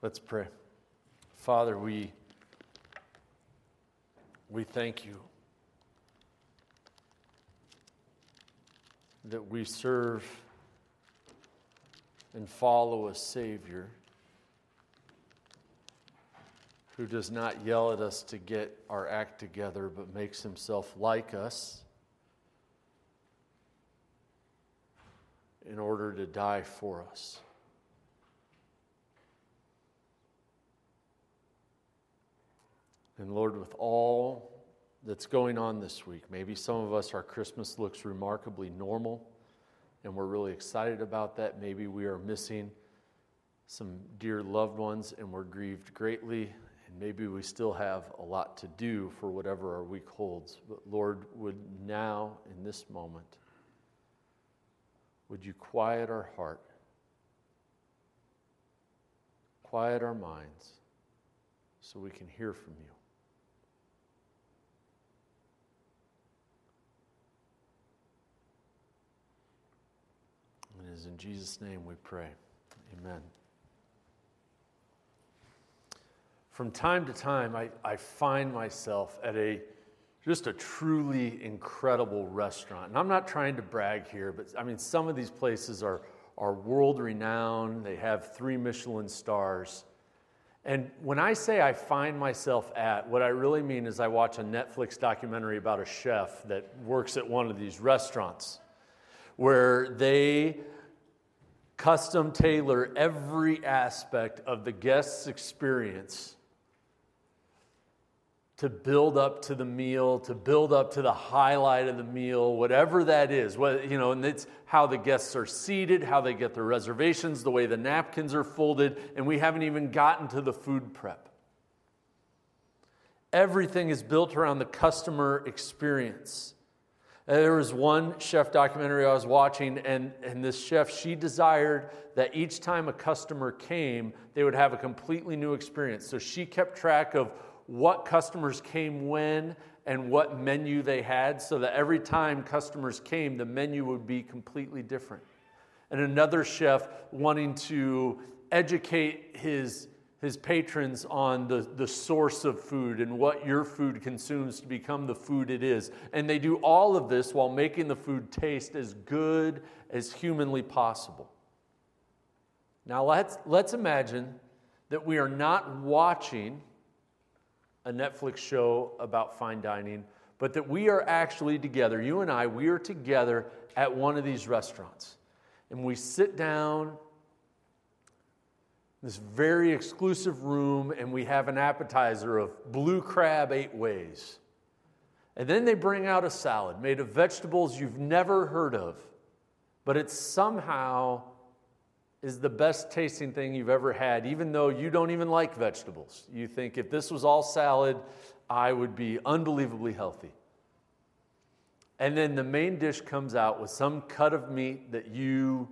Let's pray. Father, we, we thank you that we serve and follow a Savior who does not yell at us to get our act together, but makes himself like us in order to die for us. And Lord, with all that's going on this week, maybe some of us, our Christmas looks remarkably normal, and we're really excited about that. Maybe we are missing some dear loved ones, and we're grieved greatly. And maybe we still have a lot to do for whatever our week holds. But Lord, would now, in this moment, would you quiet our heart, quiet our minds, so we can hear from you? It is in Jesus' name we pray. Amen. From time to time, I, I find myself at a just a truly incredible restaurant. And I'm not trying to brag here, but I mean, some of these places are, are world renowned. They have three Michelin stars. And when I say I find myself at, what I really mean is I watch a Netflix documentary about a chef that works at one of these restaurants where they custom tailor every aspect of the guest's experience to build up to the meal, to build up to the highlight of the meal, whatever that is. What, you know, and it's how the guests are seated, how they get their reservations, the way the napkins are folded, and we haven't even gotten to the food prep. Everything is built around the customer experience. Uh, there was one chef documentary I was watching, and, and this chef, she desired that each time a customer came, they would have a completely new experience. So she kept track of what customers came when and what menu they had, so that every time customers came, the menu would be completely different. And another chef wanting to educate his his patrons on the, the source of food and what your food consumes to become the food it is. And they do all of this while making the food taste as good as humanly possible. Now, let's, let's imagine that we are not watching a Netflix show about fine dining, but that we are actually together. You and I, we are together at one of these restaurants. And we sit down this very exclusive room, and we have an appetizer of blue crab eight ways. And then they bring out a salad made of vegetables you've never heard of, but it somehow is the best tasting thing you've ever had, even though you don't even like vegetables. You think if this was all salad, I would be unbelievably healthy. And then the main dish comes out with some cut of meat that you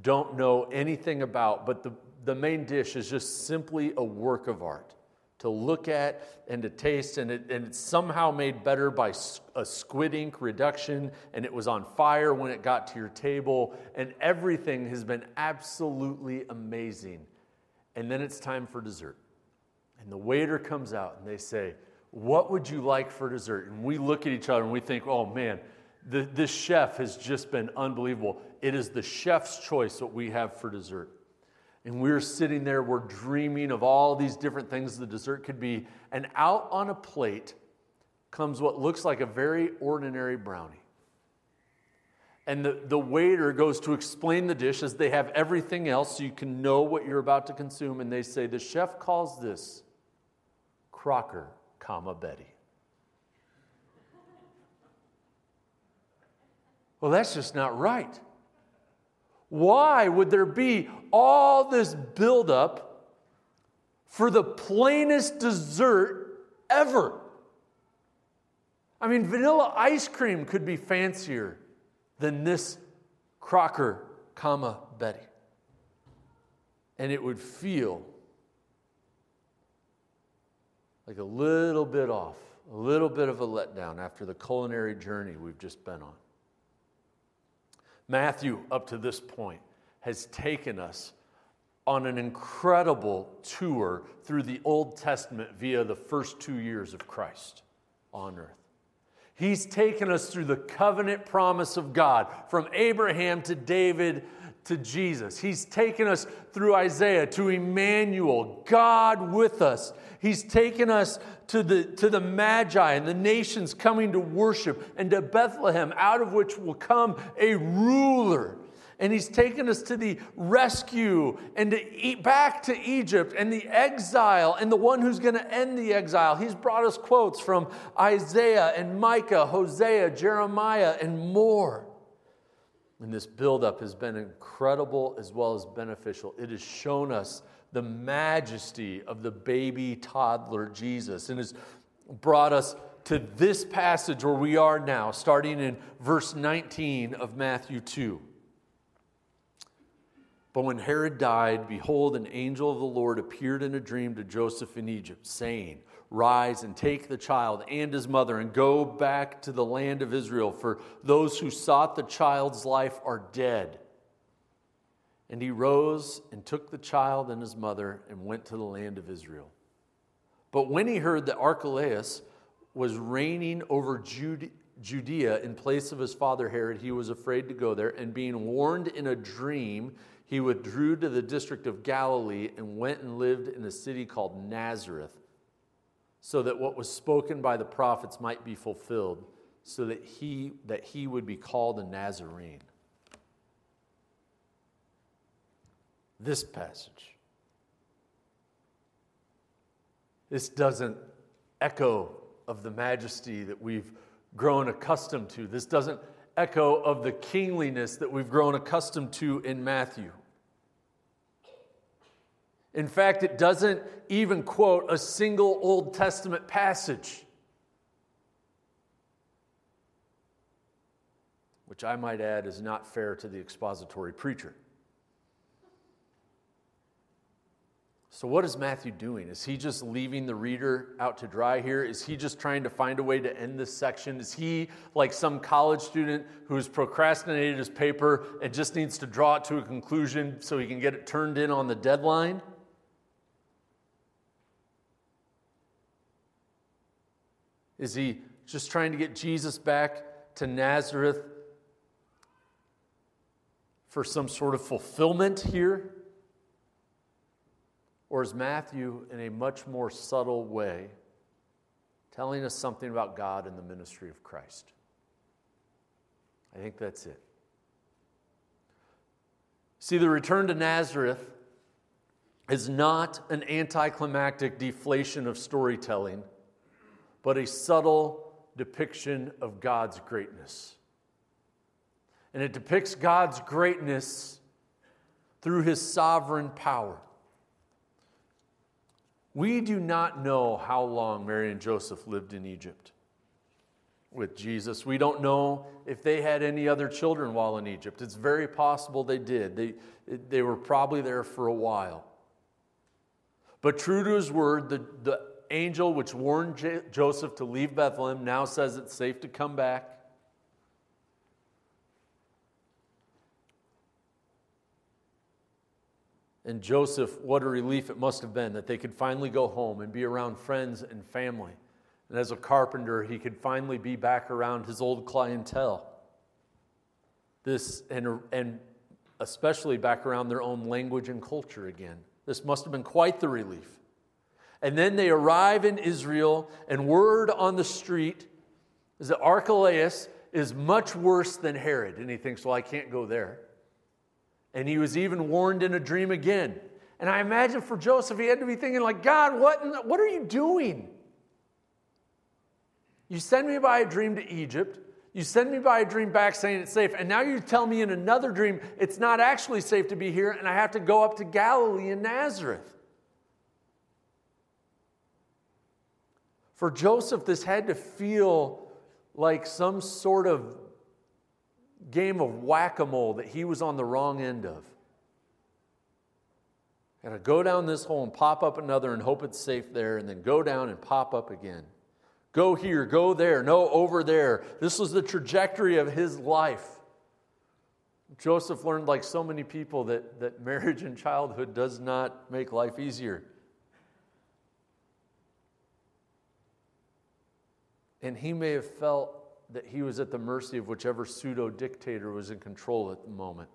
don't know anything about, but the, the main dish is just simply a work of art to look at and to taste, and, it, and it's somehow made better by a squid ink reduction, and it was on fire when it got to your table, and everything has been absolutely amazing. And then it's time for dessert. And the waiter comes out and they say, What would you like for dessert? And we look at each other and we think, Oh man, the, this chef has just been unbelievable. It is the chef's choice what we have for dessert. And we're sitting there, we're dreaming of all these different things the dessert could be. And out on a plate comes what looks like a very ordinary brownie. And the, the waiter goes to explain the dish as they have everything else so you can know what you're about to consume. And they say, the chef calls this Crocker, comma, Betty. Well, that's just not right. Why would there be all this buildup for the plainest dessert ever? I mean, vanilla ice cream could be fancier than this Crocker, comma, Betty. And it would feel like a little bit off, a little bit of a letdown after the culinary journey we've just been on. Matthew, up to this point, has taken us on an incredible tour through the Old Testament via the first two years of Christ on earth. He's taken us through the covenant promise of God from Abraham to David to Jesus. He's taken us through Isaiah to Emmanuel, God with us. He's taken us to the, to the Magi and the nations coming to worship, and to Bethlehem, out of which will come a ruler. And he's taken us to the rescue and to back to Egypt and the exile and the one who's going to end the exile. He's brought us quotes from Isaiah and Micah, Hosea, Jeremiah, and more. And this buildup has been incredible as well as beneficial. It has shown us the majesty of the baby toddler Jesus and has brought us to this passage where we are now, starting in verse 19 of Matthew 2. But when Herod died, behold, an angel of the Lord appeared in a dream to Joseph in Egypt, saying, Rise and take the child and his mother and go back to the land of Israel, for those who sought the child's life are dead. And he rose and took the child and his mother and went to the land of Israel. But when he heard that Archelaus was reigning over Judea in place of his father Herod, he was afraid to go there. And being warned in a dream, he withdrew to the district of Galilee and went and lived in a city called Nazareth so that what was spoken by the prophets might be fulfilled, so that he, that he would be called a Nazarene. This passage. This doesn't echo of the majesty that we've grown accustomed to. This doesn't echo of the kingliness that we've grown accustomed to in Matthew. In fact, it doesn't even quote a single Old Testament passage. Which I might add is not fair to the expository preacher. So, what is Matthew doing? Is he just leaving the reader out to dry here? Is he just trying to find a way to end this section? Is he like some college student who's procrastinated his paper and just needs to draw it to a conclusion so he can get it turned in on the deadline? Is he just trying to get Jesus back to Nazareth for some sort of fulfillment here? Or is Matthew, in a much more subtle way, telling us something about God and the ministry of Christ? I think that's it. See, the return to Nazareth is not an anticlimactic deflation of storytelling but a subtle depiction of God's greatness. And it depicts God's greatness through his sovereign power. We do not know how long Mary and Joseph lived in Egypt with Jesus. We don't know if they had any other children while in Egypt. It's very possible they did. They, they were probably there for a while. But true to his word, the, the angel which warned J- Joseph to leave Bethlehem now says it's safe to come back. And Joseph, what a relief it must have been that they could finally go home and be around friends and family. And as a carpenter, he could finally be back around his old clientele. This, and, and especially back around their own language and culture again. This must have been quite the relief. And then they arrive in Israel, and word on the street is that Archelaus is much worse than Herod. And he thinks, well, I can't go there. And he was even warned in a dream again. And I imagine for Joseph, he had to be thinking, like, God, what, the, what are you doing? You send me by a dream to Egypt. You send me by a dream back saying it's safe. And now you tell me in another dream it's not actually safe to be here, and I have to go up to Galilee and Nazareth. For Joseph, this had to feel like some sort of game of whack a mole that he was on the wrong end of. Got to go down this hole and pop up another and hope it's safe there, and then go down and pop up again. Go here, go there, no, over there. This was the trajectory of his life. Joseph learned, like so many people, that, that marriage and childhood does not make life easier. And he may have felt that he was at the mercy of whichever pseudo dictator was in control at the moment.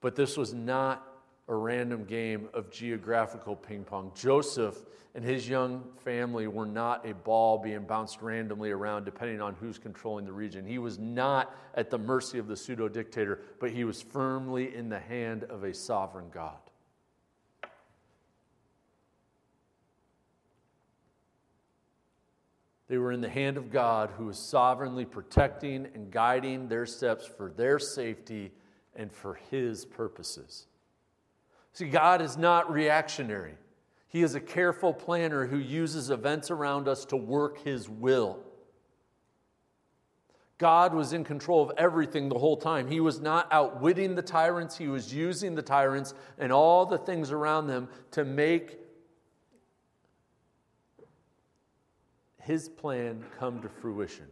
But this was not a random game of geographical ping pong. Joseph and his young family were not a ball being bounced randomly around depending on who's controlling the region. He was not at the mercy of the pseudo dictator, but he was firmly in the hand of a sovereign God. They were in the hand of God who was sovereignly protecting and guiding their steps for their safety and for his purposes. See, God is not reactionary. He is a careful planner who uses events around us to work his will. God was in control of everything the whole time. He was not outwitting the tyrants, he was using the tyrants and all the things around them to make his plan come to fruition.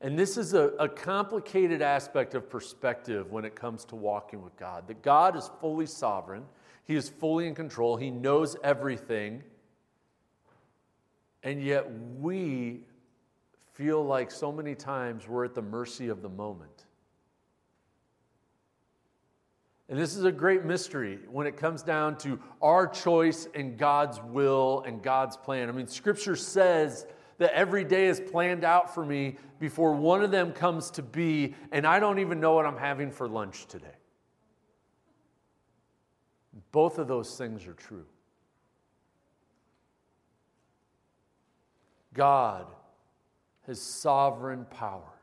And this is a, a, complicated aspect of perspective when it comes to walking with God. That God is fully sovereign, He is fully in control, He knows everything. And yet we feel like so many times we're at the mercy of the moment. And this is a great mystery when it comes down to our choice and God's will and God's plan. I mean, Scripture says that every day is planned out for me before one of them comes to be, and I don't even know what I'm having for lunch today. Both of those things are true. God has sovereign power.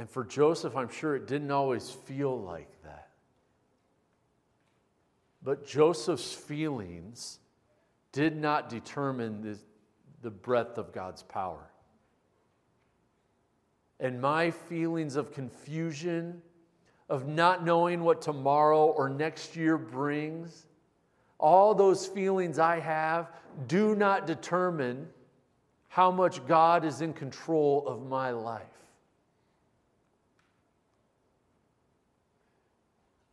And for Joseph, I'm sure it didn't always feel like that. But Joseph's feelings did not determine the, the breadth of God's power. And my feelings of confusion, of not knowing what tomorrow or next year brings, all those feelings I have do not determine how much God is in control of my life.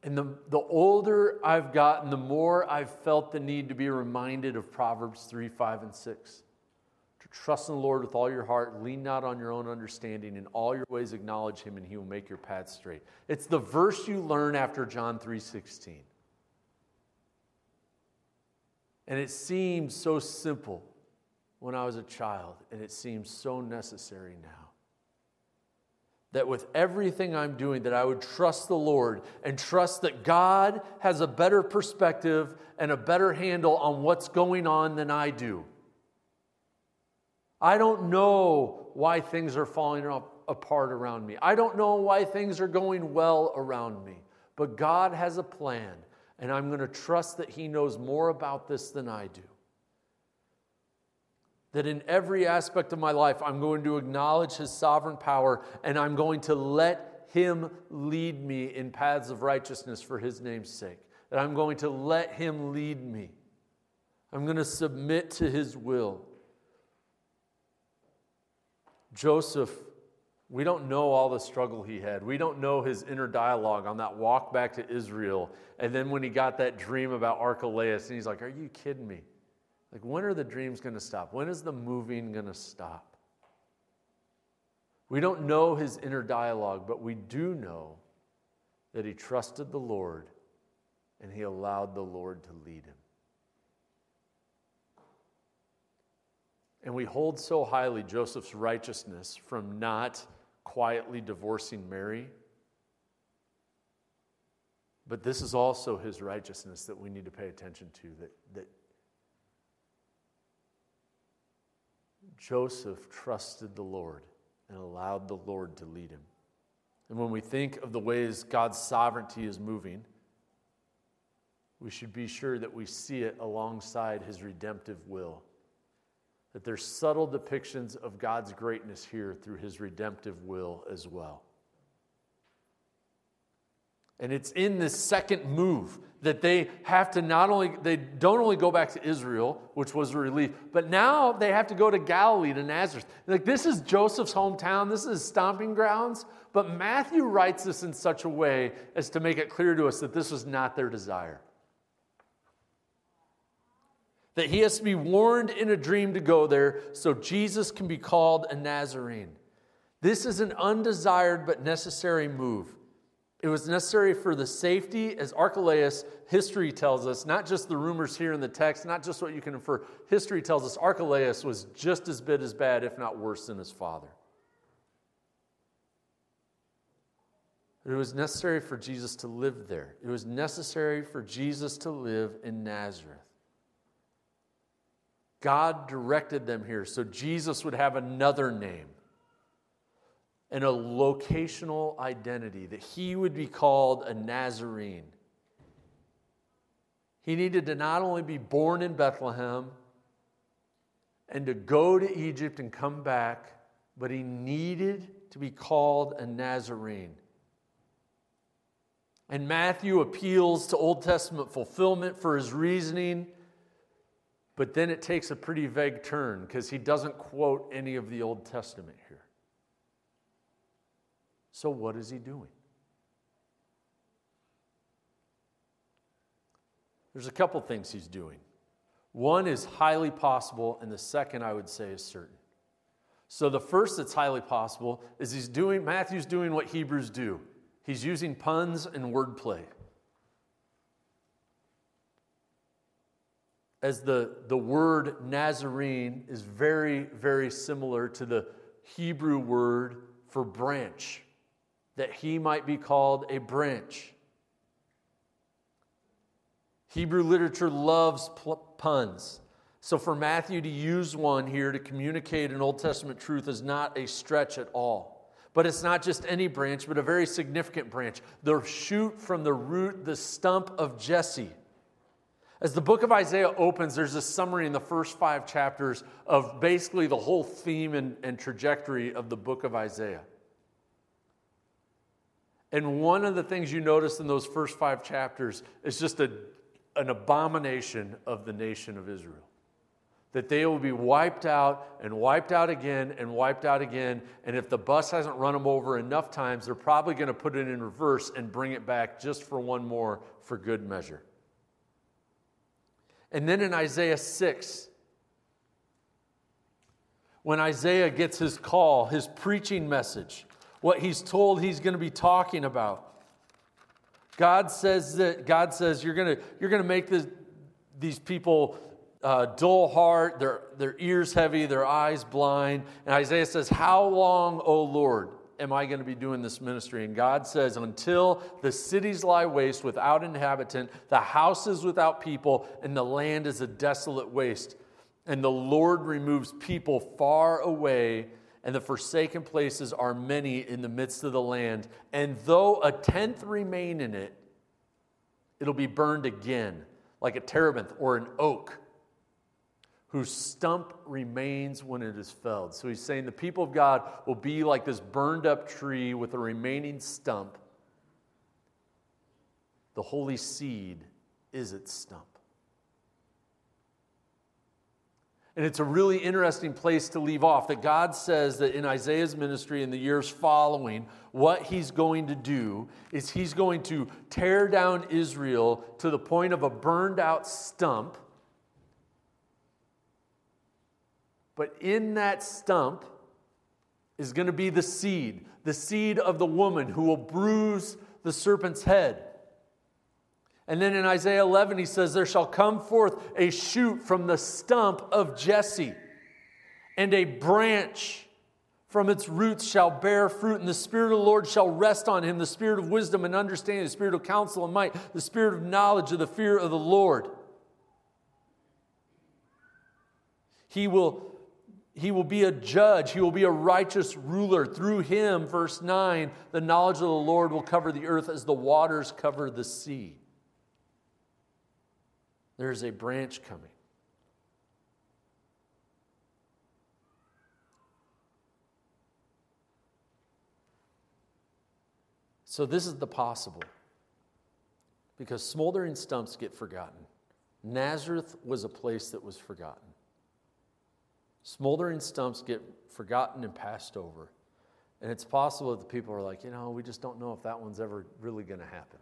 And the, the older I've gotten, the more I've felt the need to be reminded of Proverbs 3, 5, and 6. To trust in the Lord with all your heart, lean not on your own understanding, in all your ways acknowledge him, and he will make your path straight. It's the verse you learn after John 3, 16. And it seemed so simple when I was a child, and it seems so necessary now that with everything I'm doing that I would trust the Lord and trust that God has a better perspective and a better handle on what's going on than I do. I don't know why things are falling apart around me. I don't know why things are going well around me. But God has a plan, and I'm going to trust that He knows more about this than I do that in every aspect of my life, I'm going to acknowledge His sovereign power and I'm going to let Him lead me in paths of righteousness for His name's sake. That I'm going to let Him lead me. I'm going to submit to His will. Joseph, we don't know all the struggle he had. We don't know his inner dialogue on that walk back to Israel. And then when he got that dream about Archelaus, and he's like, Are you kidding me? Like, when are the dreams going to stop? When is the moving going to stop? We don't know his inner dialogue, but we do know that he trusted the Lord and he allowed the Lord to lead him. And we hold so highly Joseph's righteousness from not quietly divorcing Mary. But this is also his righteousness that we need to pay attention to that, that Joseph trusted the Lord and allowed the Lord to lead him. And when we think of the ways God's sovereignty is moving, we should be sure that we see it alongside his redemptive will. That there's subtle depictions of God's greatness here through his redemptive will as well. And it's in this second move that they have to not only, they don't only go back to Israel, which was a relief, but now they have to go to Galilee, to Nazareth. Like, this is Joseph's hometown, this is his stomping grounds, but Matthew writes this in such a way as to make it clear to us that this was not their desire. That he has to be warned in a dream to go there so Jesus can be called a Nazarene. This is an undesired but necessary move. It was necessary for the safety, as Archelaus history tells us, not just the rumors here in the text, not just what you can infer. History tells us Archelaus was just as bit as bad, if not worse, than his father. It was necessary for Jesus to live there. It was necessary for Jesus to live in Nazareth. God directed them here so Jesus would have another name and a locational identity, that he would be called a Nazarene. He needed to not only be born in Bethlehem and to go to Egypt and come back, but he needed to be called a Nazarene. And Matthew appeals to Old Testament fulfillment for his reasoning, but then it takes a pretty vague turn because he doesn't quote any of the Old Testament here. So, what is he doing? There's a couple things he's doing. One is highly possible, and the second I would say is certain. So, the first that's highly possible is he's doing, Matthew's doing what Hebrews do. He's using puns and wordplay. As the, the word Nazarene is very, very similar to the Hebrew word for branch that he might be called a branch. Hebrew literature loves puns. So for Matthew to use one here to communicate an Old Testament truth is not a stretch at all. But it's not just any branch, but a very significant branch. The shoot from the root, the stump of Jesse. As the book of Isaiah opens, there's a summary in the first five chapters of basically the whole theme and, and trajectory of the book of Isaiah. And one of the things you notice in those first five chapters is just a, an abomination of the nation of Israel. That they will be wiped out and wiped out again and wiped out again. And if the bus hasn't run them over enough times, they're probably going to put it in reverse and bring it back just for one more for good measure. And then in Isaiah 6, when Isaiah gets his call, his preaching message, what he's told he's going to be talking about. God says that God says you're going to you're going to make these people uh, dull heart, their their ears heavy, their eyes blind. And Isaiah says, "How long, O Lord, am I going to be doing this ministry?" And God says, "Until the cities lie waste without inhabitant, the houses without people, and the land is a desolate waste." And the Lord removes people far away and the forsaken places are many in the midst of the land. And though a tenth remain in it, it'll be burned again, like a terebinth or an oak, whose stump remains when it is felled. So he's saying the people of God will be like this burned up tree with a remaining stump. The holy seed is its stump. And it's a really interesting place to leave off that God says that in Isaiah's ministry in the years following, what he's going to do is he's going to tear down Israel to the point of a burned out stump. But in that stump is going to be the seed, the seed of the woman who will bruise the serpent's head. And then in Isaiah 11, he says, There shall come forth a shoot from the stump of Jesse, and a branch from its roots shall bear fruit, and the Spirit of the Lord shall rest on him the Spirit of wisdom and understanding, the Spirit of counsel and might, the Spirit of knowledge of the fear of the Lord. He will, he will be a judge, he will be a righteous ruler. Through him, verse 9, the knowledge of the Lord will cover the earth as the waters cover the sea. There's a branch coming. So, this is the possible. Because smoldering stumps get forgotten. Nazareth was a place that was forgotten. Smoldering stumps get forgotten and passed over. And it's possible that the people are like, you know, we just don't know if that one's ever really going to happen.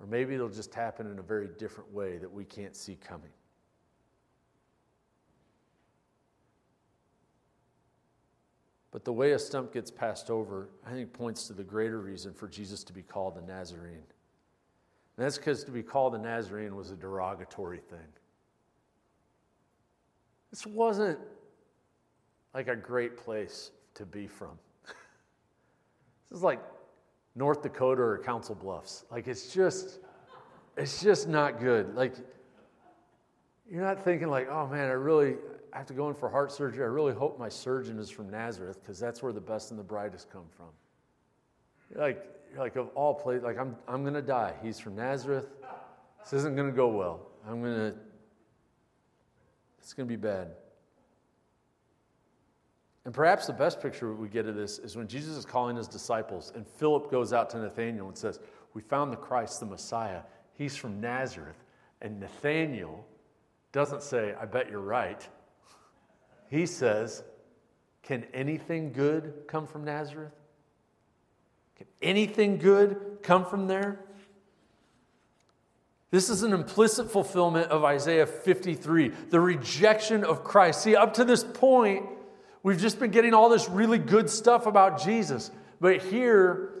Or maybe it'll just happen in a very different way that we can't see coming. But the way a stump gets passed over, I think, points to the greater reason for Jesus to be called a Nazarene. And that's because to be called a Nazarene was a derogatory thing. This wasn't like a great place to be from. this is like North Dakota or Council Bluffs. Like it's just, it's just not good. Like you're not thinking like, oh man, I really I have to go in for heart surgery. I really hope my surgeon is from Nazareth because that's where the best and the brightest come from. Like, like of all places, like I'm, I'm to die. He's from Nazareth. This isn't to go well. I'm to, it's to be bad. And perhaps the best picture we get of this is when Jesus is calling his disciples, and Philip goes out to Nathanael and says, We found the Christ, the Messiah. He's from Nazareth. And Nathanael doesn't say, I bet you're right. He says, Can anything good come from Nazareth? Can anything good come from there? This is an implicit fulfillment of Isaiah 53, the rejection of Christ. See, up to this point, we've just been getting all this really good stuff about Jesus. But here,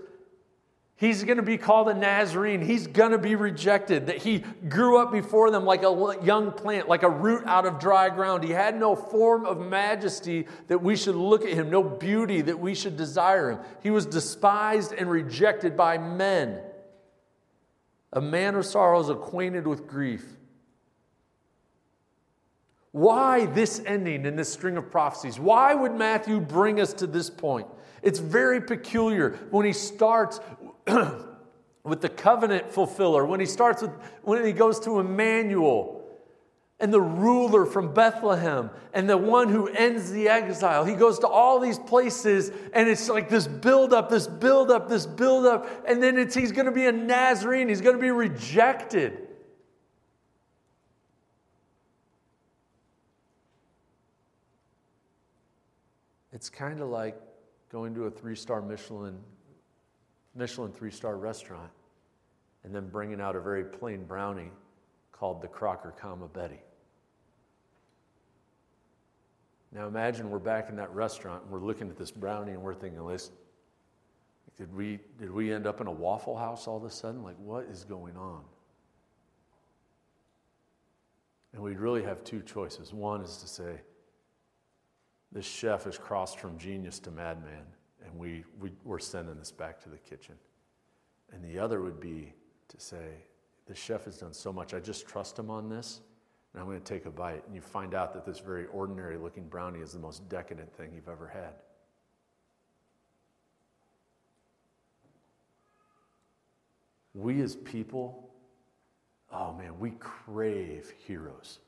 He's going to be called a Nazarene. He's going to be rejected. That he grew up before them like a young plant, like a root out of dry ground. He had no form of majesty that we should look at him, no beauty that we should desire him. He was despised and rejected by men. A man of sorrows, acquainted with grief. Why this ending in this string of prophecies? Why would Matthew bring us to this point? It's very peculiar when he starts with the covenant fulfiller, when he starts with, when he goes to Emmanuel and the ruler from Bethlehem and the one who ends the exile. He goes to all these places and it's like this buildup, this buildup, this buildup. And then it's, he's going to be a Nazarene, he's going to be rejected. It's kind of like going to a three star Michelin Michelin three star restaurant and then bringing out a very plain brownie called the Crocker Comma Betty. Now imagine we're back in that restaurant and we're looking at this brownie and we're thinking, listen, did we, did we end up in a Waffle House all of a sudden? Like, what is going on? And we'd really have two choices. One is to say, this chef has crossed from genius to madman and we, we, we're sending this back to the kitchen. And the other would be to say, the chef has done so much, I just trust him on this, and I'm going to take a bite. And you find out that this very ordinary looking brownie is the most decadent thing you've ever had. We as people, oh man, we crave heroes.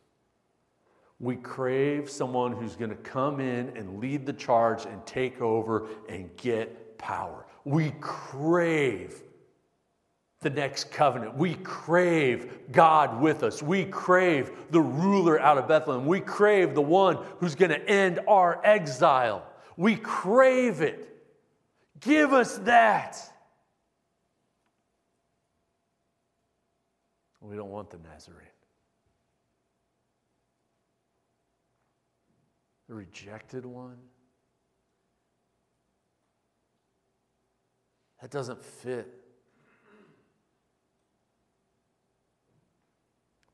We crave someone who's going to come in and lead the charge and take over and get power. We crave the next covenant. We crave God with us. We crave the ruler out of Bethlehem. We crave the one who's going to end our exile. We crave it. Give us that. We don't want the Nazarene. The rejected one. That doesn't fit.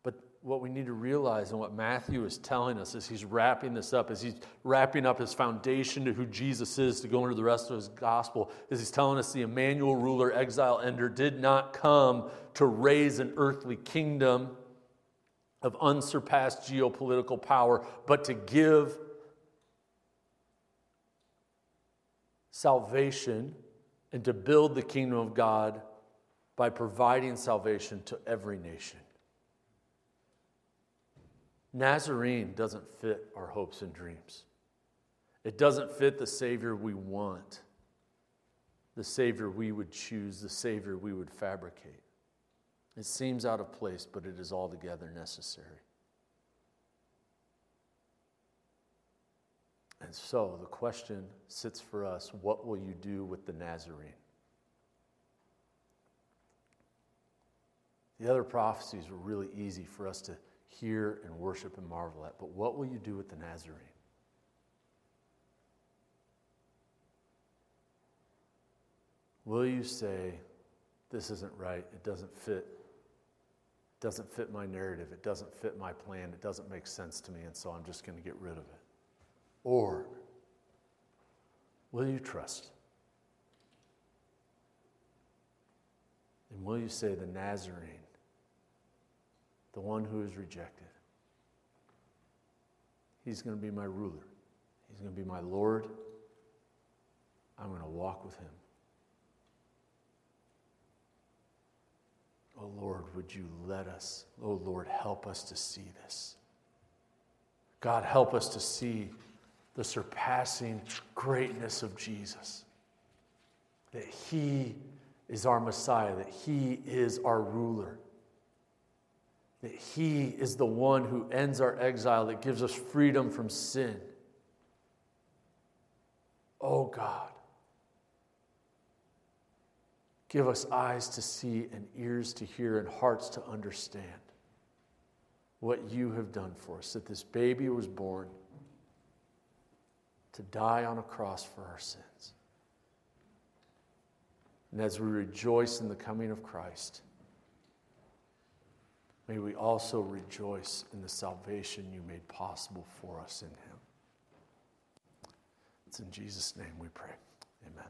But what we need to realize and what Matthew is telling us as he's wrapping this up, as he's wrapping up his foundation to who Jesus is to go into the rest of his gospel, is he's telling us the Emmanuel ruler, exile ender, did not come to raise an earthly kingdom of unsurpassed geopolitical power, but to give salvation and to build the kingdom of God by providing salvation to every nation. Nazarene doesn't fit our hopes and dreams. It doesn't fit the Savior we want, the Savior we would choose, the Savior we would fabricate. It seems out of place, but it is altogether necessary. And so the question sits for us what will you do with the Nazarene? The other prophecies were really easy for us to hear and worship and marvel at, but what will you do with the Nazarene? Will you say, This isn't right, it doesn't fit? It doesn't fit my narrative, it doesn't fit my plan, it doesn't make sense to me, and so I'm just going to get rid of it? Or will you trust? And will you say, The Nazarene, the one who is rejected, he's going to be my ruler, he's going to be my Lord. I'm going to walk with him. Oh Lord, would you let us, oh Lord, help us to see this. God, help us to see the surpassing greatness of Jesus. That He is our Messiah, that He is our ruler, that He is the one who ends our exile, that gives us freedom from sin. Oh God, give us eyes to see and ears to hear and hearts to understand what you have done for us, that this baby was born to die on a cross for our sins. And as we rejoice in the coming of Christ, may we also rejoice in the salvation you made possible for us in Him. It's in Jesus' name we pray. Amen.